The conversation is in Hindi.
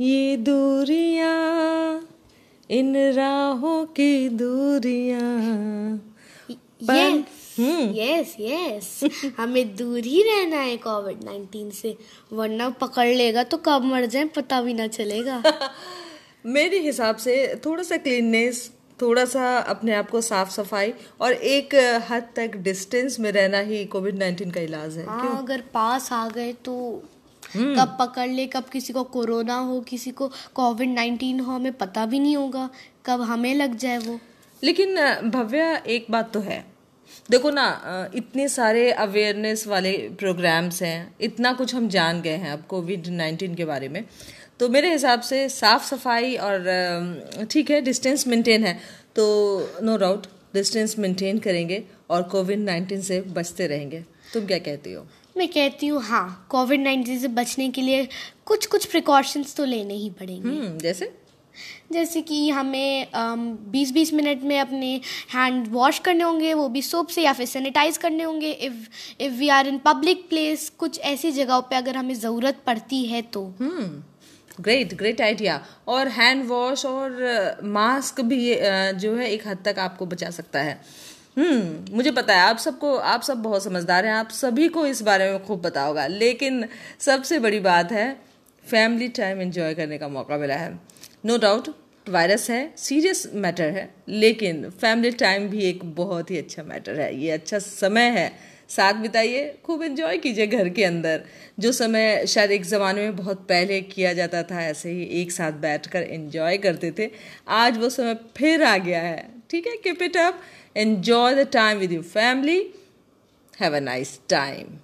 ये दूरियाँ इन राहों की दूरियाँ। हम्म। यस यस हमें दूर ही रहना है कोविड नाइन्टीन से। वरना पकड़ लेगा तो कब मर जाए पता भी ना चलेगा। मेरे हिसाब से थोड़ा सा क्लीननेस थोड़ा सा अपने आप को साफ़ सफ़ाई और एक हद तक डिस्टेंस में रहना ही कोविड नाइन्टीन का इलाज है। हाँ अगर पास आ गए तो हम्म। कब पकड़ ले कब किसी को कोरोना हो किसी को कोविड नाइन्टीन हो हमें पता भी नहीं होगा कब हमें लग जाए वो। लेकिन भव्या एक बात तो है। देखो ना इतने सारे अवेयरनेस वाले प्रोग्राम्स हैं इतना कुछ हम जान गए हैं अब कोविड नाइन्टीन के बारे में। तो मेरे हिसाब से साफ़ सफ़ाई और ठीक है डिस्टेंस मेंटेन है। तो नो डाउट डिस्टेंस मेंटेन करेंगे और कोविड नाइन्टीन से बचते रहेंगे। तुम क्या कहती हो? मैं कहती हूँ हाँ कोविड नाइन्टीन से बचने के लिए कुछ कुछ प्रिकॉशंस तो लेने ही पड़ेंगे। हम्म जैसे? जैसे कि हमें बीस बीस मिनट में अपने हैंड वॉश करने होंगे वो भी सोप से या फिर सैनिटाइज करने होंगे। If if we are in public place कुछ ऐसी जगहों पे अगर हमें ज़रूरत पड़ती है तो। हम्म ग्रेट ग्रेट आइडिया और हैंड वॉश और मास्क भी जो है एक हद तक आपको बचा सकता है। हम्म मुझे पता है, आप सबको, आप सब बहुत समझदार हैं, आप सभी को इस बारे में खूब पता होगा। लेकिन सबसे बड़ी बात है फैमिली टाइम एंजॉय करने का मौका मिला है। नो डाउट वायरस है सीरियस मैटर है, लेकिन फैमिली टाइम भी एक बहुत ही अच्छा मैटर है। ये अच्छा समय है। साथ बिताइए, खूब एंजॉय कीजिए घर के अंदर। जो समय शायद एक ज़माने में बहुत पहले किया जाता था, ऐसे ही एक साथ बैठकर एंजॉय करते थे। आज वो समय फिर आ गया है। ठीक है? Keep it up enjoy the time with your family have a nice time